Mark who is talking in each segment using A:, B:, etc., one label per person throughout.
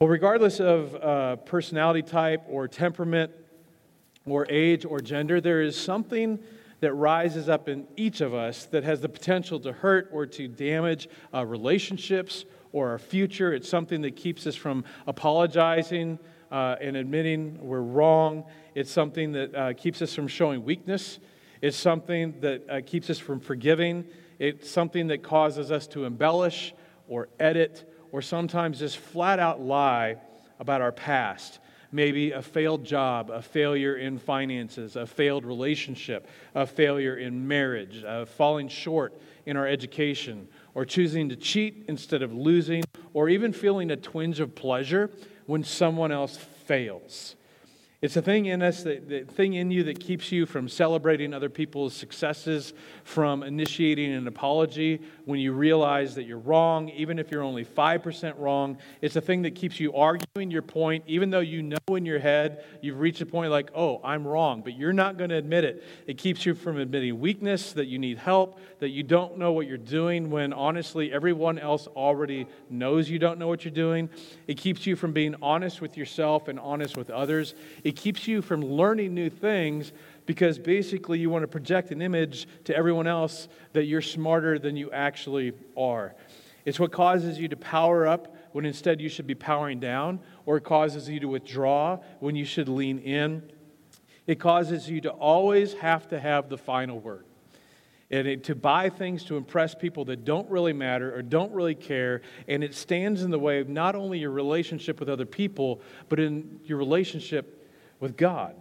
A: Well, regardless of uh, personality type or temperament or age or gender, there is something that rises up in each of us that has the potential to hurt or to damage uh, relationships or our future. It's something that keeps us from apologizing uh, and admitting we're wrong. It's something that uh, keeps us from showing weakness. It's something that uh, keeps us from forgiving. It's something that causes us to embellish or edit or sometimes just flat out lie about our past. Maybe a failed job, a failure in finances, a failed relationship, a failure in marriage, uh, falling short in our education, or choosing to cheat instead of losing, or even feeling a twinge of pleasure when someone else fails. It's a thing in us, the thing in you that keeps you from celebrating other people's successes, from initiating an apology when you realize that you're wrong, even if you're only 5% wrong. It's a thing that keeps you arguing your point, even though you know in your head you've reached a point like, oh, I'm wrong, but you're not going to admit it. It keeps you from admitting weakness, that you need help, that you don't know what you're doing when honestly everyone else already knows you don't know what you're doing. It keeps you from being honest with yourself and honest with others. Keeps you from learning new things because basically you want to project an image to everyone else that you're smarter than you actually are. It's what causes you to power up when instead you should be powering down, or it causes you to withdraw when you should lean in. It causes you to always have to have the final word. And it, to buy things to impress people that don't really matter or don't really care. And it stands in the way of not only your relationship with other people, but in your relationship with God.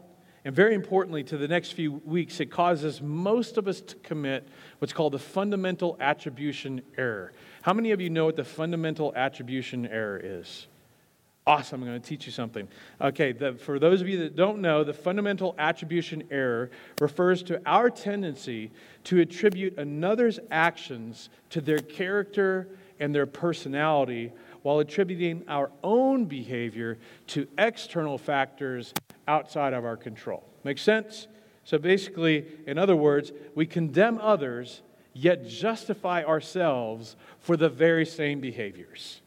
A: And very importantly, to the next few weeks, it causes most of us to commit what's called the fundamental attribution error. How many of you know what the fundamental attribution error is? Awesome, I'm going to teach you something. Okay, the, for those of you that don't know, the fundamental attribution error refers to our tendency to attribute another's actions to their character and their personality while attributing our own behavior to external factors outside of our control. Make sense? So basically, in other words, we condemn others yet justify ourselves for the very same behaviors.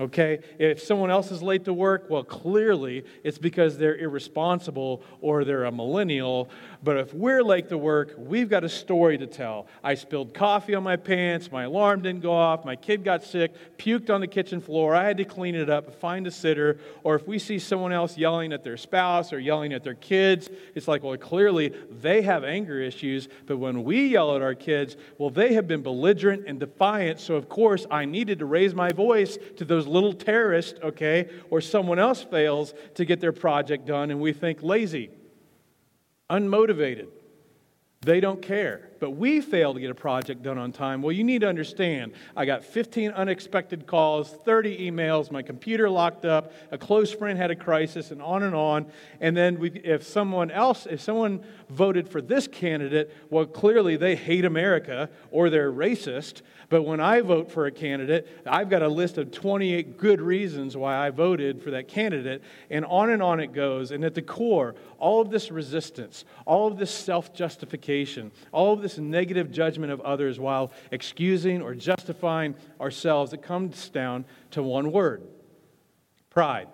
A: Okay? If someone else is late to work, well, clearly it's because they're irresponsible or they're a millennial. But if we're late to work, we've got a story to tell. I spilled coffee on my pants, my alarm didn't go off, my kid got sick, puked on the kitchen floor, I had to clean it up, find a sitter. Or if we see someone else yelling at their spouse or yelling at their kids, it's like, well, clearly they have anger issues. But when we yell at our kids, well, they have been belligerent and defiant. So, of course, I needed to raise my voice to those little terrorist, okay, or someone else fails to get their project done, and we think lazy, unmotivated. They don't care. But we fail to get a project done on time. Well, you need to understand I got 15 unexpected calls, 30 emails, my computer locked up, a close friend had a crisis, and on and on. And then we, if someone else, if someone voted for this candidate, well, clearly they hate America or they're racist. But when I vote for a candidate, I've got a list of 28 good reasons why I voted for that candidate, and on and on it goes. And at the core, all of this resistance, all of this self justification, all of this negative judgment of others while excusing or justifying ourselves, it comes down to one word pride.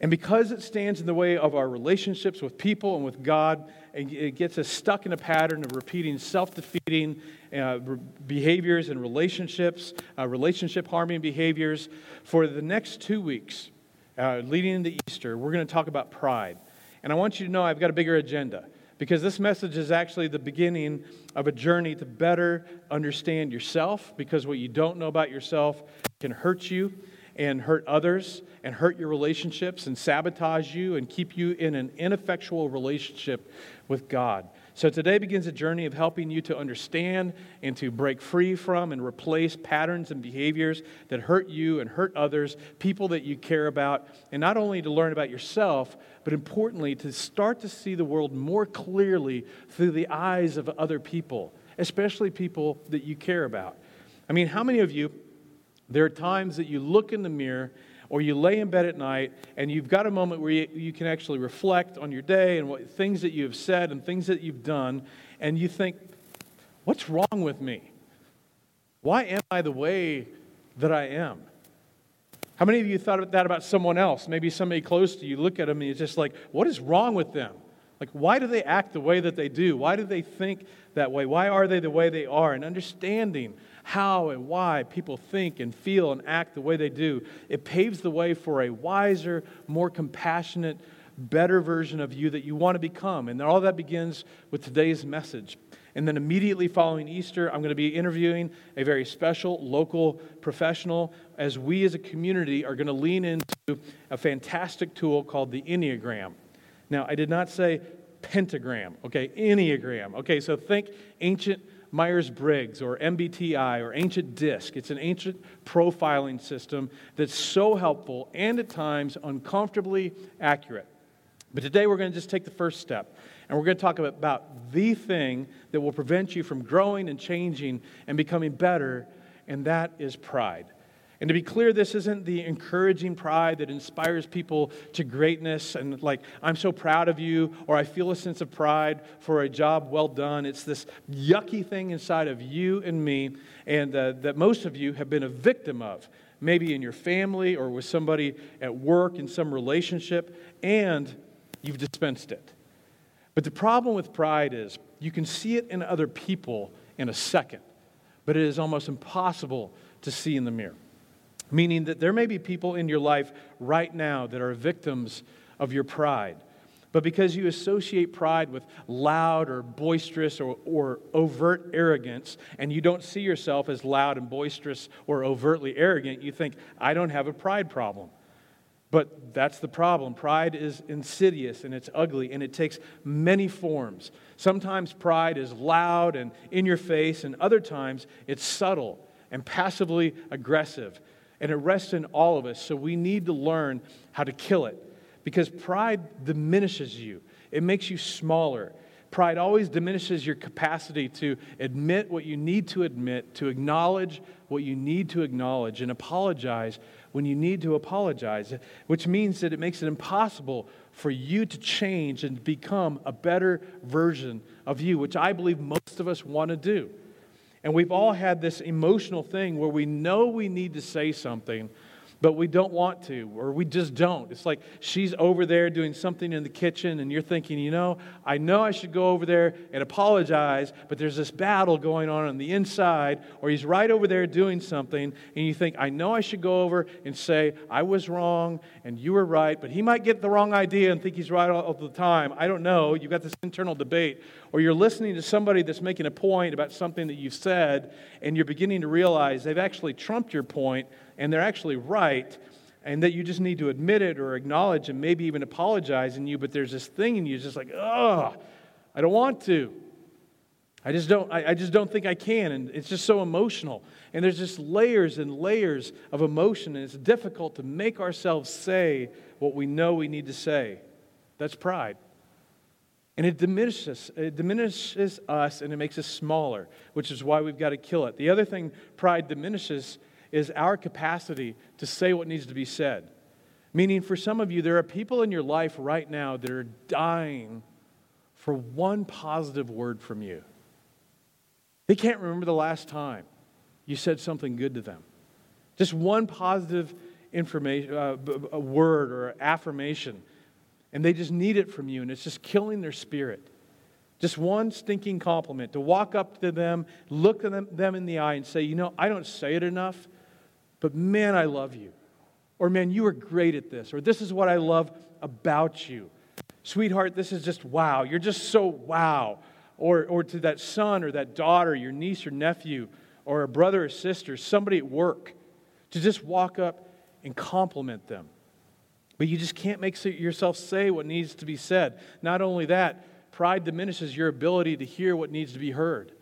A: And because it stands in the way of our relationships with people and with God, it gets us stuck in a pattern of repeating self defeating uh, behaviors and relationships, uh, relationship harming behaviors. For the next two weeks, uh, leading into Easter, we're going to talk about pride. And I want you to know I've got a bigger agenda because this message is actually the beginning of a journey to better understand yourself because what you don't know about yourself can hurt you and hurt others and hurt your relationships and sabotage you and keep you in an ineffectual relationship with God. So today begins a journey of helping you to understand and to break free from and replace patterns and behaviors that hurt you and hurt others, people that you care about, and not only to learn about yourself, but importantly, to start to see the world more clearly through the eyes of other people, especially people that you care about. I mean, how many of you, there are times that you look in the mirror or you lay in bed at night and you've got a moment where you, you can actually reflect on your day and what, things that you have said and things that you've done, and you think, what's wrong with me? Why am I the way that I am? How many of you thought about that about someone else? Maybe somebody close to you, look at them and it's just like, what is wrong with them? Like, why do they act the way that they do? Why do they think that way? Why are they the way they are? And understanding how and why people think and feel and act the way they do, it paves the way for a wiser, more compassionate, better version of you that you want to become. And all that begins with today's message. And then immediately following Easter, I'm going to be interviewing a very special local professional as we as a community are going to lean into a fantastic tool called the Enneagram. Now, I did not say pentagram, okay? Enneagram. Okay, so think ancient Myers Briggs or MBTI or ancient DISC. It's an ancient profiling system that's so helpful and at times uncomfortably accurate. But today we're going to just take the first step. And we're going to talk about the thing that will prevent you from growing and changing and becoming better, and that is pride. And to be clear, this isn't the encouraging pride that inspires people to greatness and, like, I'm so proud of you, or I feel a sense of pride for a job well done. It's this yucky thing inside of you and me, and uh, that most of you have been a victim of, maybe in your family or with somebody at work in some relationship, and you've dispensed it. But the problem with pride is you can see it in other people in a second, but it is almost impossible to see in the mirror. Meaning that there may be people in your life right now that are victims of your pride. But because you associate pride with loud or boisterous or, or overt arrogance, and you don't see yourself as loud and boisterous or overtly arrogant, you think, I don't have a pride problem. But that's the problem. Pride is insidious and it's ugly and it takes many forms. Sometimes pride is loud and in your face, and other times it's subtle and passively aggressive. And it rests in all of us. So we need to learn how to kill it because pride diminishes you, it makes you smaller. Pride always diminishes your capacity to admit what you need to admit, to acknowledge what you need to acknowledge, and apologize when you need to apologize, which means that it makes it impossible for you to change and become a better version of you, which I believe most of us want to do. And we've all had this emotional thing where we know we need to say something, but we don't want to, or we just don't. It's like she's over there doing something in the kitchen, and you're thinking, you know, I know I should go over there and apologize, but there's this battle going on on the inside, or he's right over there doing something, and you think, I know I should go over and say, I was wrong and you were right, but he might get the wrong idea and think he's right all the time. I don't know. You've got this internal debate. Or you're listening to somebody that's making a point about something that you've said, and you're beginning to realize they've actually trumped your point and they're actually right, and that you just need to admit it or acknowledge and maybe even apologize in you, but there's this thing in you just like, oh, I don't want to. I just don't, I, I just don't think I can. And it's just so emotional. And there's just layers and layers of emotion, and it's difficult to make ourselves say what we know we need to say. That's pride. And it diminishes, it diminishes us and it makes us smaller, which is why we've got to kill it. The other thing pride diminishes is our capacity to say what needs to be said. Meaning, for some of you, there are people in your life right now that are dying for one positive word from you. They can't remember the last time you said something good to them. Just one positive information, uh, a word or affirmation, and they just need it from you, and it's just killing their spirit. Just one stinking compliment to walk up to them, look them, them in the eye, and say, You know, I don't say it enough, but man, I love you. Or man, you are great at this. Or this is what I love about you. Sweetheart, this is just wow. You're just so wow. Or, or to that son or that daughter, your niece or nephew, or a brother or sister, somebody at work, to just walk up and compliment them. But you just can't make yourself say what needs to be said. Not only that, pride diminishes your ability to hear what needs to be heard.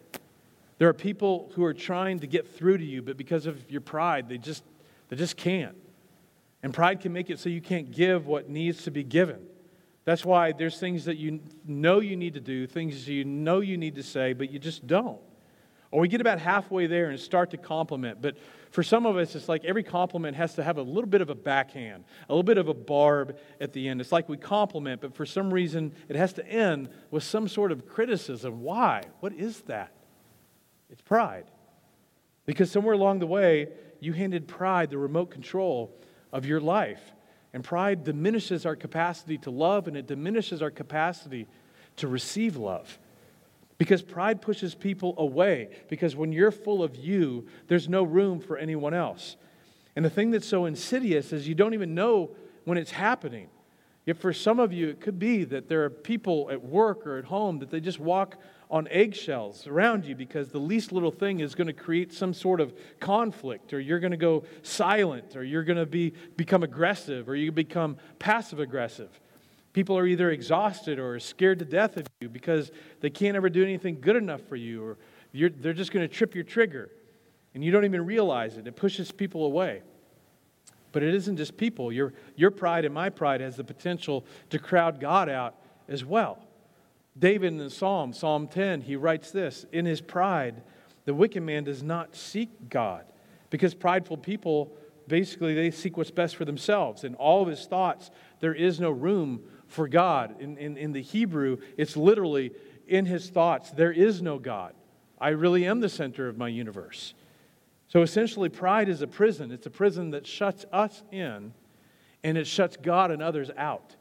A: There are people who are trying to get through to you, but because of your pride, they just, they just can't. And pride can make it so you can't give what needs to be given. That's why there's things that you know you need to do, things you know you need to say, but you just don't. Or we get about halfway there and start to compliment. But for some of us, it's like every compliment has to have a little bit of a backhand, a little bit of a barb at the end. It's like we compliment, but for some reason, it has to end with some sort of criticism. Why? What is that? It's pride. Because somewhere along the way, you handed pride the remote control of your life. And pride diminishes our capacity to love and it diminishes our capacity to receive love. Because pride pushes people away. Because when you're full of you, there's no room for anyone else. And the thing that's so insidious is you don't even know when it's happening. Yet for some of you, it could be that there are people at work or at home that they just walk on eggshells around you because the least little thing is going to create some sort of conflict, or you're going to go silent, or you're going to be, become aggressive, or you become passive aggressive. People are either exhausted or scared to death of you because they can't ever do anything good enough for you, or they're just going to trip your trigger, and you don't even realize it. It pushes people away. But it isn't just people. Your, your pride and my pride has the potential to crowd God out as well. David in the Psalm, Psalm 10, he writes this In his pride, the wicked man does not seek God. Because prideful people, basically, they seek what's best for themselves. In all of his thoughts, there is no room for God. In, in, in the Hebrew, it's literally in his thoughts, there is no God. I really am the center of my universe. So essentially, pride is a prison. It's a prison that shuts us in and it shuts God and others out.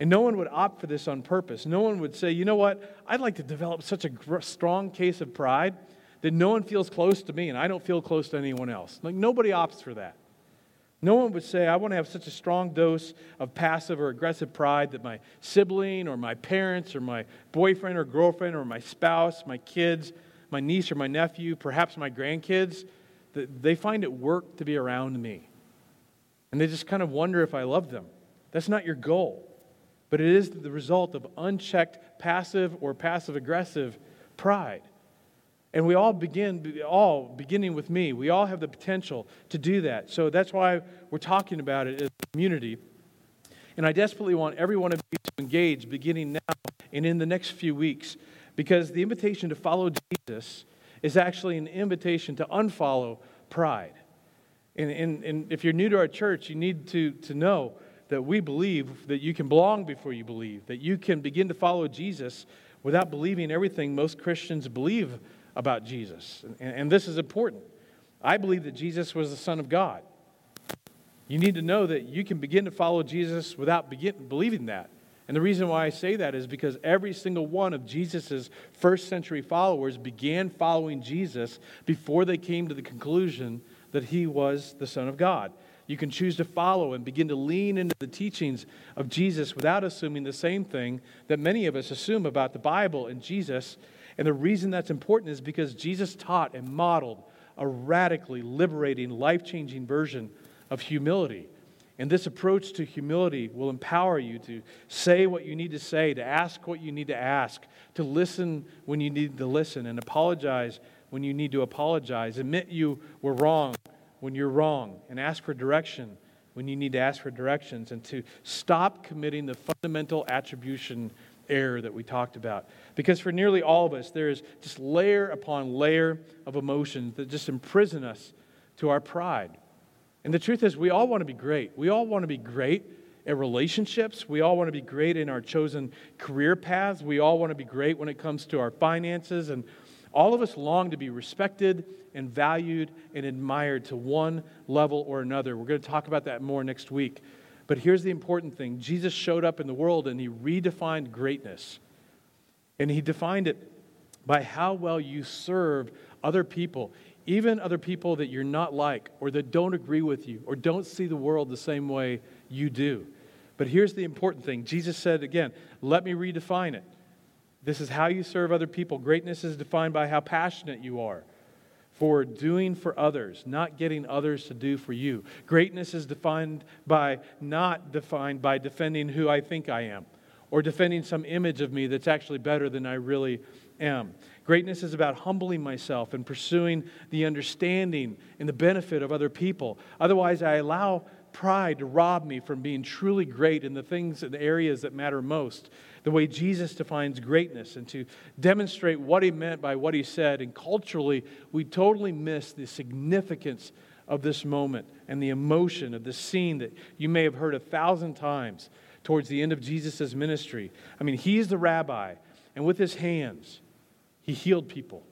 A: And no one would opt for this on purpose. No one would say, you know what, I'd like to develop such a strong case of pride that no one feels close to me and I don't feel close to anyone else. Like nobody opts for that. No one would say, I want to have such a strong dose of passive or aggressive pride that my sibling or my parents or my boyfriend or girlfriend or my spouse, my kids, my niece or my nephew, perhaps my grandkids, they find it work to be around me. And they just kind of wonder if I love them. That's not your goal. But it is the result of unchecked passive or passive aggressive pride. And we all begin, all beginning with me, we all have the potential to do that. So that's why we're talking about it as a community. And I desperately want every one of you to engage beginning now and in the next few weeks because the invitation to follow Jesus is actually an invitation to unfollow pride. And, and, and if you're new to our church, you need to, to know that we believe that you can belong before you believe, that you can begin to follow Jesus without believing everything most Christians believe about Jesus. And, and this is important. I believe that Jesus was the Son of God. You need to know that you can begin to follow Jesus without begin, believing that. And the reason why I say that is because every single one of Jesus' first century followers began following Jesus before they came to the conclusion that he was the Son of God. You can choose to follow and begin to lean into the teachings of Jesus without assuming the same thing that many of us assume about the Bible and Jesus. And the reason that's important is because Jesus taught and modeled a radically liberating, life changing version of humility. And this approach to humility will empower you to say what you need to say, to ask what you need to ask, to listen when you need to listen, and apologize when you need to apologize. Admit you were wrong when you're wrong, and ask for direction when you need to ask for directions, and to stop committing the fundamental attribution error that we talked about. Because for nearly all of us, there is just layer upon layer of emotions that just imprison us to our pride. And the truth is, we all want to be great. We all want to be great at relationships. We all want to be great in our chosen career paths. We all want to be great when it comes to our finances. And all of us long to be respected and valued and admired to one level or another. We're going to talk about that more next week. But here's the important thing Jesus showed up in the world and he redefined greatness. And he defined it by how well you serve other people even other people that you're not like or that don't agree with you or don't see the world the same way you do. But here's the important thing Jesus said again, let me redefine it. This is how you serve other people. Greatness is defined by how passionate you are for doing for others, not getting others to do for you. Greatness is defined by not defined by defending who I think I am or defending some image of me that's actually better than I really am. Greatness is about humbling myself and pursuing the understanding and the benefit of other people. Otherwise, I allow pride to rob me from being truly great in the things and areas that matter most. The way Jesus defines greatness and to demonstrate what he meant by what he said. And culturally, we totally miss the significance of this moment and the emotion of the scene that you may have heard a thousand times towards the end of Jesus' ministry. I mean, he's the rabbi, and with his hands, he healed people.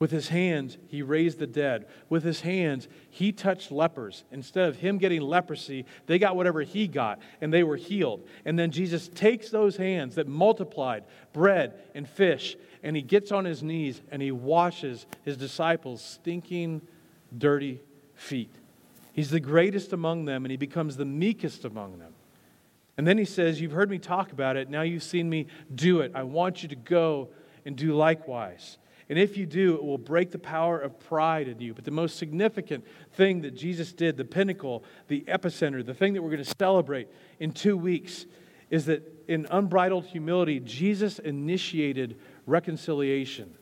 A: With his hands, he raised the dead. With his hands, he touched lepers. Instead of him getting leprosy, they got whatever he got, and they were healed. And then Jesus takes those hands that multiplied bread and fish, and he gets on his knees and he washes his disciples' stinking, dirty feet. He's the greatest among them, and he becomes the meekest among them. And then he says, You've heard me talk about it. Now you've seen me do it. I want you to go and do likewise. And if you do, it will break the power of pride in you. But the most significant thing that Jesus did, the pinnacle, the epicenter, the thing that we're going to celebrate in two weeks, is that in unbridled humility, Jesus initiated reconciliation.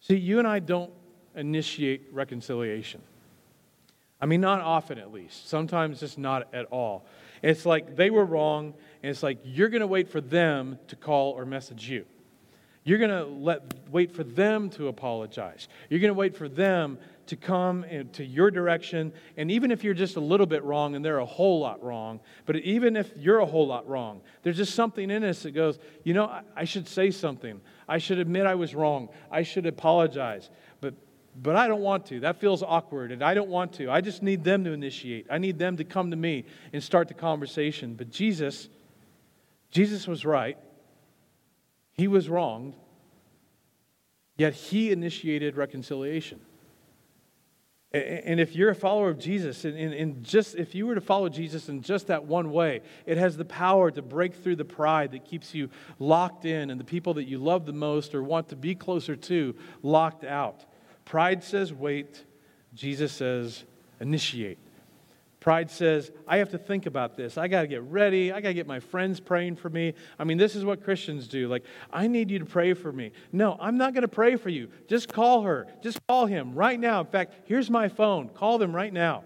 A: See, you and I don't initiate reconciliation. I mean, not often at least. Sometimes just not at all. It's like they were wrong, and it's like you're going to wait for them to call or message you. You're going to let wait for them to apologize. You're going to wait for them to come to your direction. And even if you're just a little bit wrong and they're a whole lot wrong, but even if you're a whole lot wrong, there's just something in us that goes, you know, I, I should say something. I should admit I was wrong. I should apologize. But but I don't want to. That feels awkward, and I don't want to. I just need them to initiate. I need them to come to me and start the conversation. But Jesus, Jesus was right. He was wronged, yet he initiated reconciliation. And if you're a follower of Jesus, and, just if you were to follow Jesus in just that one way, it has the power to break through the pride that keeps you locked in and the people that you love the most or want to be closer to locked out. Pride says wait, Jesus says initiate. Pride says, I have to think about this. I got to get ready. I got to get my friends praying for me. I mean, this is what Christians do. Like, I need you to pray for me. No, I'm not going to pray for you. Just call her. Just call him right now. In fact, here's my phone. Call them right now.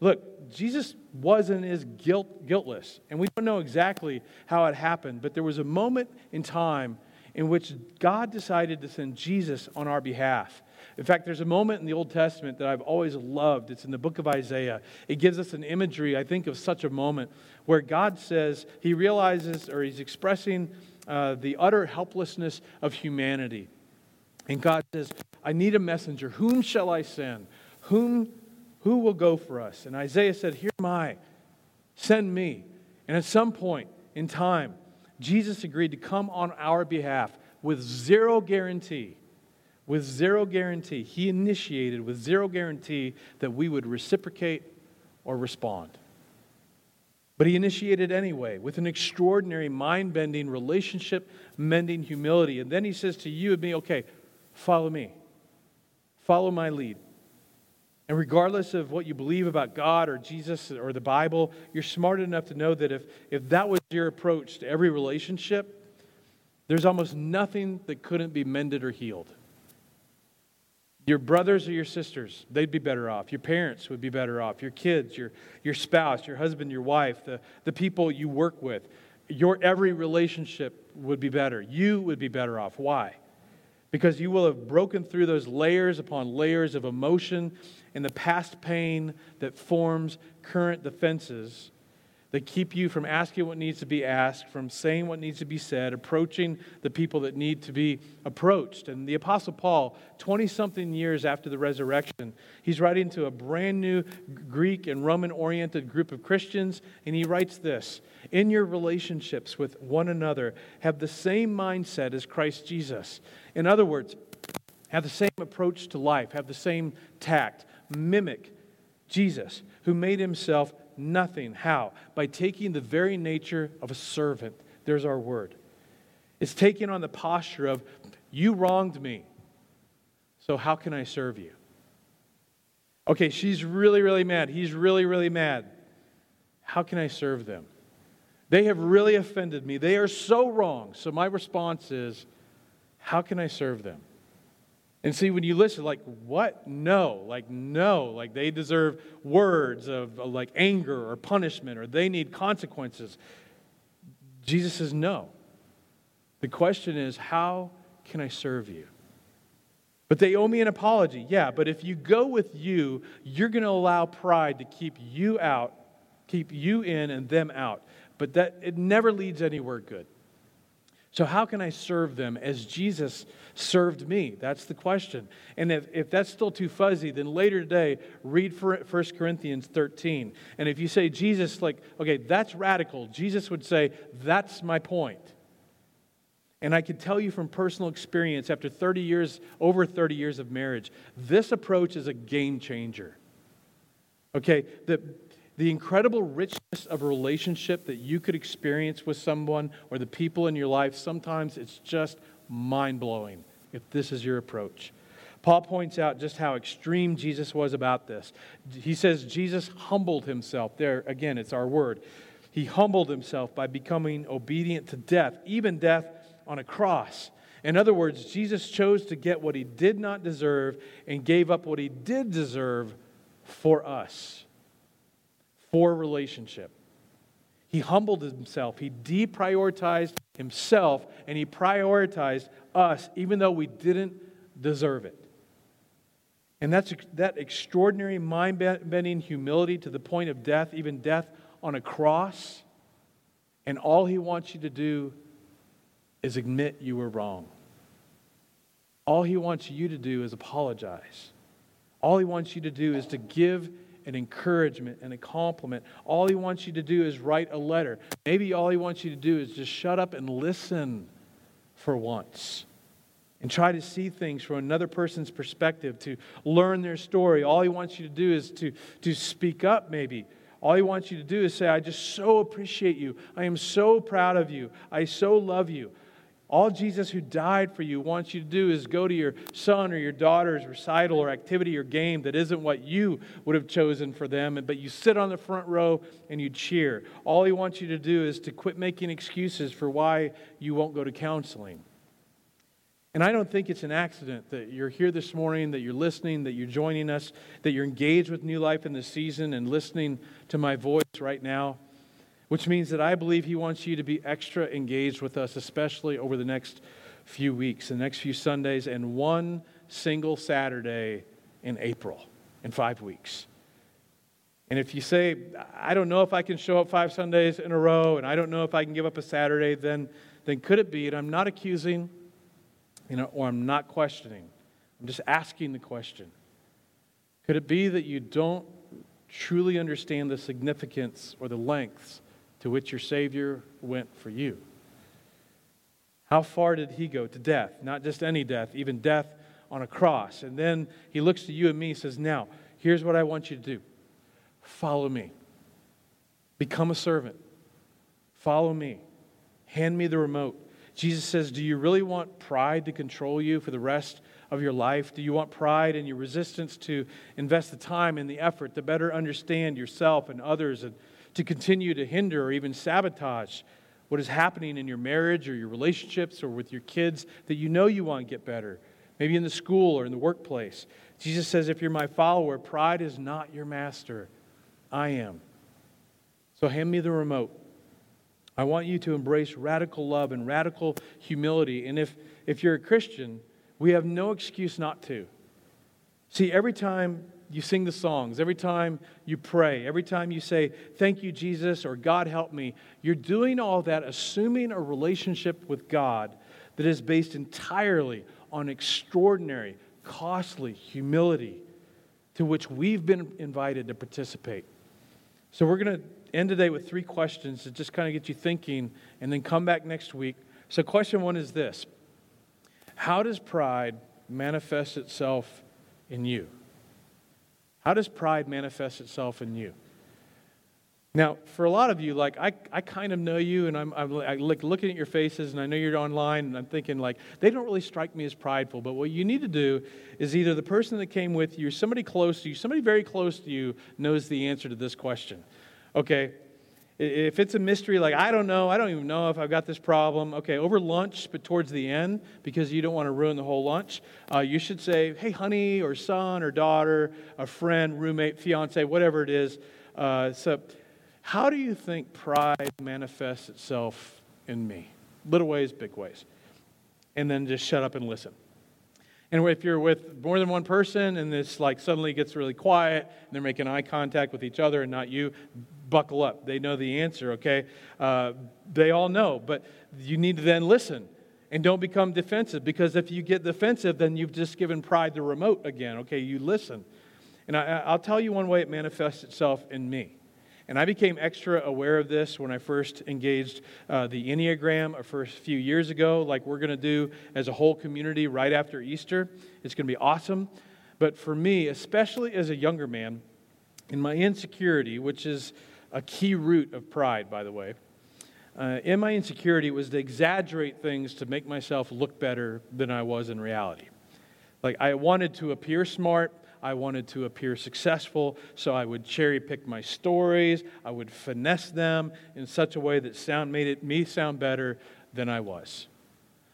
A: Look, Jesus was and is guilt, guiltless. And we don't know exactly how it happened, but there was a moment in time in which God decided to send Jesus on our behalf. In fact, there's a moment in the Old Testament that I've always loved. It's in the book of Isaiah. It gives us an imagery, I think, of such a moment where God says he realizes or he's expressing uh, the utter helplessness of humanity. And God says, I need a messenger. Whom shall I send? Whom, who will go for us? And Isaiah said, Here am I. Send me. And at some point in time, Jesus agreed to come on our behalf with zero guarantee with zero guarantee. He initiated with zero guarantee that we would reciprocate or respond. But he initiated anyway with an extraordinary mind bending, relationship mending humility. And then he says to you and me, okay, follow me, follow my lead. And regardless of what you believe about God or Jesus or the Bible, you're smart enough to know that if, if that was your approach to every relationship, there's almost nothing that couldn't be mended or healed. Your brothers or your sisters, they'd be better off. Your parents would be better off. Your kids, your, your spouse, your husband, your wife, the, the people you work with. Your every relationship would be better. You would be better off. Why? Because you will have broken through those layers upon layers of emotion and the past pain that forms current defenses that keep you from asking what needs to be asked, from saying what needs to be said, approaching the people that need to be approached. And the Apostle Paul, 20 something years after the resurrection, he's writing to a brand new Greek and Roman oriented group of Christians, and he writes this In your relationships with one another, have the same mindset as Christ Jesus. In other words, have the same approach to life, have the same tact, mimic Jesus, who made himself nothing. How? By taking the very nature of a servant. There's our word. It's taking on the posture of, you wronged me, so how can I serve you? Okay, she's really, really mad. He's really, really mad. How can I serve them? They have really offended me. They are so wrong. So my response is, how can I serve them? And see, when you listen, like, what? No. Like, no. Like, they deserve words of, uh, like anger or punishment or they need consequences. Jesus says, no. The question is, how can I serve you? But they owe me an apology. Yeah, but if you go with you, you're going to allow pride to keep you out, keep you in and them out. But that it never leads anywhere good. So, how can I serve them as Jesus served me? That's the question. And if, if that's still too fuzzy, then later today, read 1 Corinthians 13. And if you say, Jesus, like, okay, that's radical, Jesus would say, that's my point. And I can tell you from personal experience, after 30 years, over 30 years of marriage, this approach is a game changer. Okay, the, the incredible richness of relationship that you could experience with someone or the people in your life, sometimes it's just mind blowing if this is your approach. Paul points out just how extreme Jesus was about this. He says Jesus humbled himself. There, again, it's our word. He humbled himself by becoming obedient to death, even death on a cross. In other words, Jesus chose to get what he did not deserve and gave up what he did deserve for us for relationship. He humbled himself. He deprioritized himself and he prioritized us, even though we didn't deserve it. And that's that extraordinary mind bending humility to the point of death, even death on a cross. And all he wants you to do is admit you were wrong. All he wants you to do is apologize. All he wants you to do is to give an encouragement and a compliment. All he wants you to do is write a letter. Maybe all he wants you to do is just shut up and listen for once and try to see things from another person's perspective, to learn their story. All he wants you to do is to, to speak up, maybe. All he wants you to do is say, I just so appreciate you. I am so proud of you. I so love you. All Jesus, who died for you, wants you to do is go to your son or your daughter's recital or activity or game that isn't what you would have chosen for them, but you sit on the front row and you cheer. All he wants you to do is to quit making excuses for why you won't go to counseling. And I don't think it's an accident that you're here this morning, that you're listening, that you're joining us, that you're engaged with New Life in this season and listening to my voice right now which means that I believe He wants you to be extra engaged with us, especially over the next few weeks, the next few Sundays, and one single Saturday in April, in five weeks. And if you say, I don't know if I can show up five Sundays in a row, and I don't know if I can give up a Saturday, then, then could it be, and I'm not accusing, you know, or I'm not questioning, I'm just asking the question. Could it be that you don't truly understand the significance or the lengths to which your Savior went for you. How far did he go? To death. Not just any death, even death on a cross. And then he looks to you and me and says, Now, here's what I want you to do follow me. Become a servant. Follow me. Hand me the remote. Jesus says, Do you really want pride to control you for the rest of your life? Do you want pride and your resistance to invest the time and the effort to better understand yourself and others and to continue to hinder or even sabotage what is happening in your marriage or your relationships or with your kids that you know you want to get better, maybe in the school or in the workplace. Jesus says, If you're my follower, pride is not your master. I am. So hand me the remote. I want you to embrace radical love and radical humility. And if, if you're a Christian, we have no excuse not to. See, every time you sing the songs, every time you pray, every time you say, Thank you, Jesus, or God help me, you're doing all that assuming a relationship with God that is based entirely on extraordinary, costly humility to which we've been invited to participate. So we're going to end today with three questions to just kind of get you thinking and then come back next week. So, question one is this How does pride manifest itself in you? How does pride manifest itself in you? Now, for a lot of you, like I, I kind of know you, and I'm, I'm like looking at your faces, and I know you're online, and I'm thinking like they don't really strike me as prideful. But what you need to do is either the person that came with you, or somebody close to you, somebody very close to you knows the answer to this question. Okay, if it's a mystery, like, I don't know, I don't even know if I've got this problem, okay, over lunch, but towards the end, because you don't want to ruin the whole lunch, uh, you should say, hey, honey, or son, or daughter, a friend, roommate, fiance, whatever it is. Uh, so, how do you think pride manifests itself in me? Little ways, big ways. And then just shut up and listen. And if you're with more than one person and this like suddenly gets really quiet and they're making eye contact with each other and not you, buckle up. They know the answer, okay? Uh, they all know, but you need to then listen and don't become defensive because if you get defensive, then you've just given pride the remote again, okay? You listen. And I, I'll tell you one way it manifests itself in me. And I became extra aware of this when I first engaged uh, the Enneagram a first few years ago, like we're going to do as a whole community right after Easter. It's going to be awesome. But for me, especially as a younger man, in my insecurity, which is a key root of pride, by the way, uh, in my insecurity was to exaggerate things to make myself look better than I was in reality. Like I wanted to appear smart, I wanted to appear successful, so I would cherry pick my stories. I would finesse them in such a way that sound made it me sound better than I was.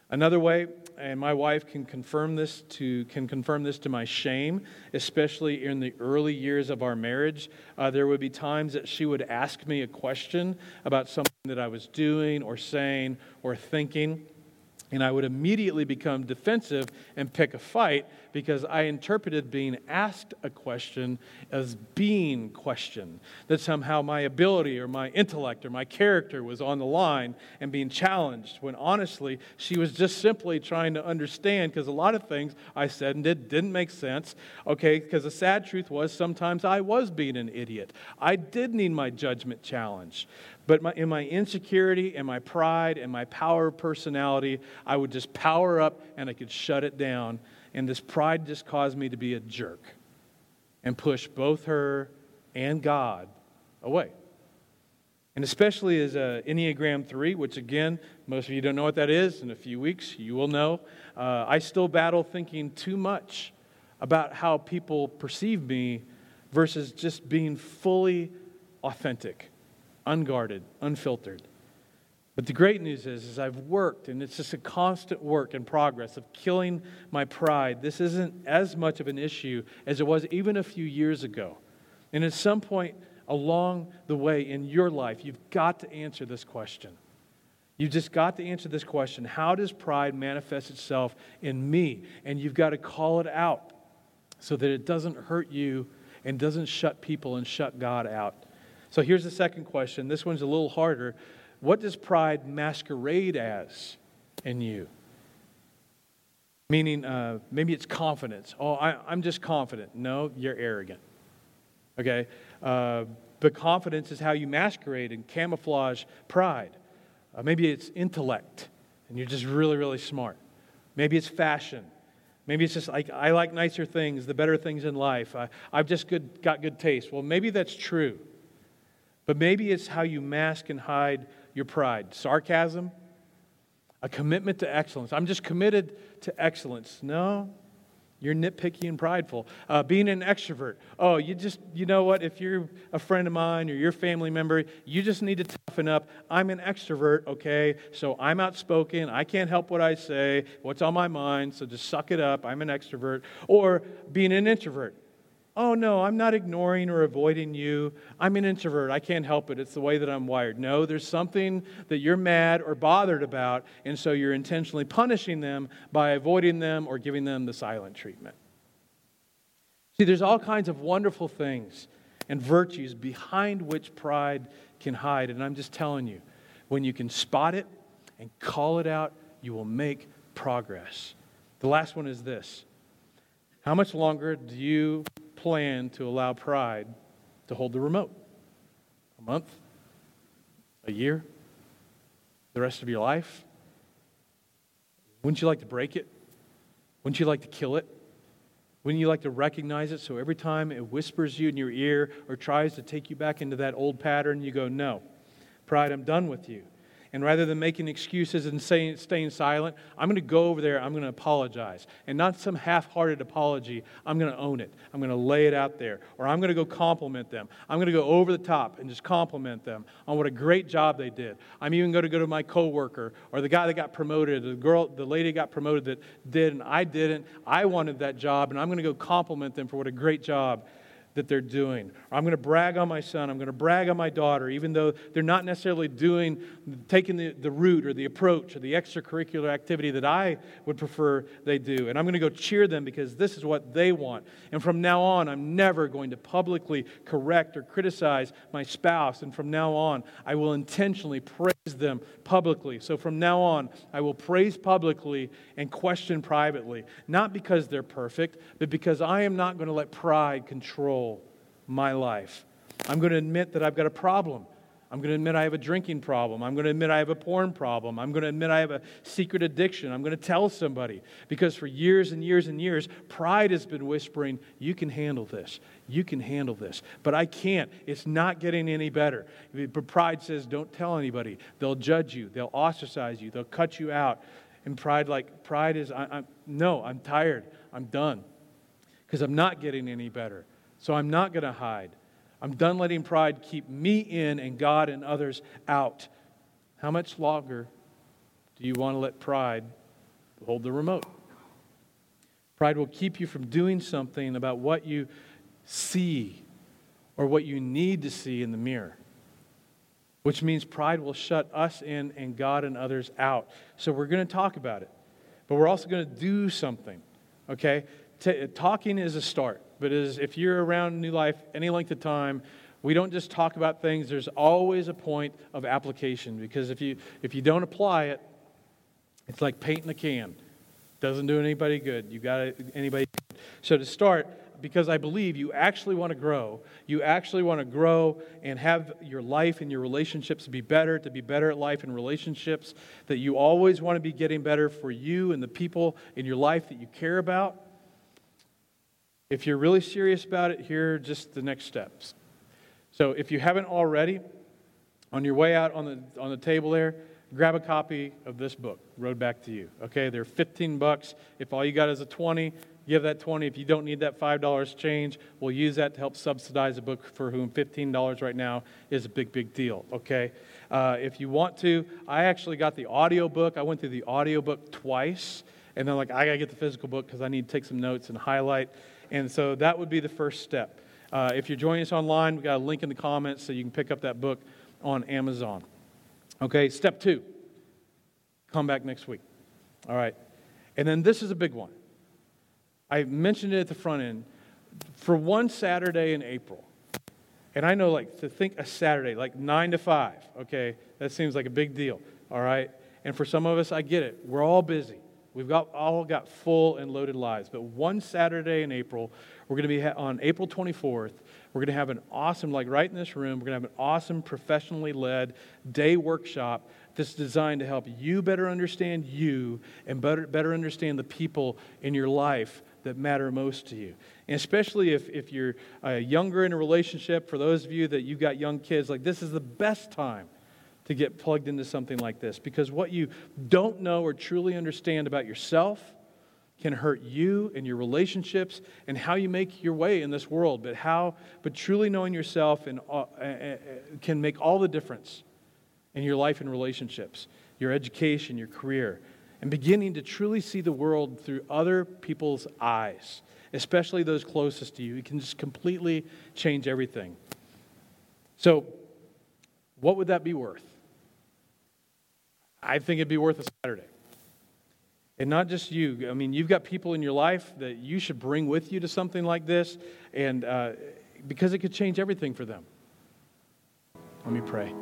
A: Another way, and my wife can confirm this to can confirm this to my shame, especially in the early years of our marriage. Uh, there would be times that she would ask me a question about something that I was doing or saying or thinking and I would immediately become defensive and pick a fight because I interpreted being asked a question as being questioned. That somehow my ability or my intellect or my character was on the line and being challenged, when honestly, she was just simply trying to understand because a lot of things I said and did didn't make sense. Okay, because the sad truth was sometimes I was being an idiot. I did need my judgment challenged. But my, in my insecurity and my pride and my power of personality, I would just power up and I could shut it down. And this pride just caused me to be a jerk and push both her and God away. And especially as a Enneagram 3, which again, most of you don't know what that is. In a few weeks, you will know. Uh, I still battle thinking too much about how people perceive me versus just being fully authentic unguarded, unfiltered. But the great news is, is I've worked, and it's just a constant work and progress of killing my pride. This isn't as much of an issue as it was even a few years ago. And at some point along the way in your life, you've got to answer this question. You've just got to answer this question How does pride manifest itself in me? And you've got to call it out so that it doesn't hurt you and doesn't shut people and shut God out. So here's the second question. This one's a little harder. What does pride masquerade as in you? Meaning, uh, maybe it's confidence. Oh, I, am just confident. No, you're arrogant. Okay? Uh, but confidence is how you masquerade and camouflage pride. Uh, maybe it's intellect, and you're just really, really smart. Maybe it's fashion. Maybe it's just like, I like nicer things, the better things in life. I, I've just good, got good taste. Well, maybe that's true. But maybe it's how you mask and hide your pride. Sarcasm, a commitment to excellence. I'm just committed to excellence. No, you're nitpicky and prideful. Uh, being an extrovert. Oh, you just, you know what? If you're a friend of mine or your family member, you just need to toughen up. I'm an extrovert, okay? So I'm outspoken. I can't help what I say, what's on my mind. So just suck it up. I'm an extrovert. Or being an introvert. Oh, no, I'm not ignoring or avoiding you. I'm an introvert. I can't help it. It's the way that I'm wired. No, there's something that you're mad or bothered about, and so you're intentionally punishing them by avoiding them or giving them the silent treatment. See, there's all kinds of wonderful things and virtues behind which pride can hide. And I'm just telling you, when you can spot it and call it out, you will make progress. The last one is this How much longer do you plan to allow pride to hold the remote? A month? A year? The rest of your life? Wouldn't you like to break it? Wouldn't you like to kill it? Wouldn't you like to recognize it so every time it whispers you in your ear or tries to take you back into that old pattern, you go, No, pride, I'm done with you. And rather than making excuses and saying, staying silent, I'm going to go over there, I'm going to apologize. And not some half hearted apology, I'm going to own it. I'm going to lay it out there. Or I'm going to go compliment them. I'm going to go over the top and just compliment them on what a great job they did. I'm even going to go to my coworker or the guy that got promoted, the girl, the lady got promoted that did, and I didn't. I wanted that job, and I'm going to go compliment them for what a great job that they're doing. I'm going to brag on my son. I'm going to brag on my daughter, even though they're not necessarily doing, taking the, the route or the approach or the extracurricular activity that I would prefer they do. And I'm going to go cheer them because this is what they want. And from now on, I'm never going to publicly correct or criticize my spouse. And from now on, I will intentionally praise them publicly. So from now on, I will praise publicly and question privately. Not because they're perfect, but because I am not going to let pride control my life. I'm going to admit that I've got a problem. I'm going to admit I have a drinking problem. I'm going to admit I have a porn problem. I'm going to admit I have a secret addiction. I'm going to tell somebody. Because for years and years and years, pride has been whispering, You can handle this. You can handle this. But I can't. It's not getting any better. But pride says, Don't tell anybody. They'll judge you, they'll ostracize you, they'll cut you out. And pride, like, pride is, I, I'm, No, I'm tired. I'm done. Because I'm not getting any better. So I'm not going to hide. I'm done letting pride keep me in and God and others out. How much longer do you want to let pride hold the remote? Pride will keep you from doing something about what you see or what you need to see in the mirror, which means pride will shut us in and God and others out. So we're going to talk about it, but we're also going to do something, okay? T- talking is a start but is if you're around New Life any length of time, we don't just talk about things. There's always a point of application because if you if you don't apply it, it's like painting a can. Doesn't do anybody good. You got anybody. So to start, because I believe you actually want to grow. You actually want to grow and have your life and your relationships be better, to be better at life and relationships, that you always want to be getting better for you and the people in your life that you care about. If you're really serious about it, here are just the next steps. So if you haven't already, on your way out on the, on the table there, grab a copy of this book, Road Back to You. Okay, they're 15 bucks. If all you got is a 20, give that 20. If you don't need that $5 change, we'll use that to help subsidize a book for whom $15 right now is a big, big deal. Okay, uh, if you want to, I actually got the audio book. I went through the audio book twice, and then like I gotta get the physical book because I need to take some notes and highlight. And so that would be the first step. Uh, if you're joining us online, we've got a link in the comments so you can pick up that book on Amazon. Okay, step two come back next week. All right. And then this is a big one. I mentioned it at the front end. For one Saturday in April, and I know, like, to think a Saturday, like 9 to 5, okay, that seems like a big deal, all right? And for some of us, I get it. We're all busy. We've got, all got full and loaded lives. But one Saturday in April, we're going to be ha- on April 24th. We're going to have an awesome, like right in this room, we're going to have an awesome professionally led day workshop that's designed to help you better understand you and better, better understand the people in your life that matter most to you. And especially if, if you're uh, younger in a relationship, for those of you that you've got young kids, like this is the best time to get plugged into something like this. Because what you don't know or truly understand about yourself can hurt you and your relationships and how you make your way in this world. But how but truly knowing yourself and uh, uh, uh, can make all the difference in your life and relationships your education your career and beginning to truly see the world through other people's eyes especially those closest to you. It can just completely change everything. So what would that be worth I think it'd be worth a Saturday. And not just you. I mean, you've got people in your life that you should bring with you to something like this, and uh, because it could change everything for them. Let me pray.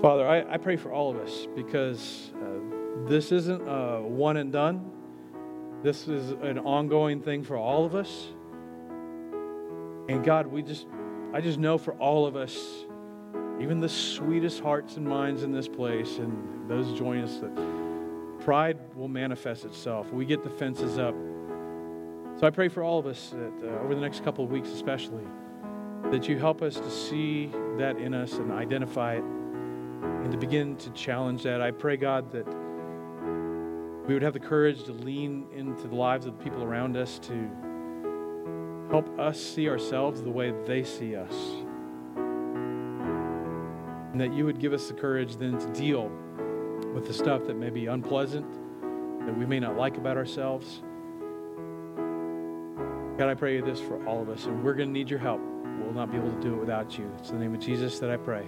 A: Father, I, I pray for all of us because uh, this isn't a one and done. This is an ongoing thing for all of us. And God, we just, I just know for all of us, even the sweetest hearts and minds in this place and those join us that pride will manifest itself. We get the fences up. So I pray for all of us that uh, over the next couple of weeks, especially, that you help us to see that in us and identify it and to begin to challenge that. I pray, God, that we would have the courage to lean into the lives of the people around us to help us see ourselves the way they see us and that you would give us the courage then to deal with the stuff that may be unpleasant, that we may not like about ourselves. God, I pray you this for all of us, and we're going to need your help. We'll not be able to do it without you. It's in the name of Jesus that I pray.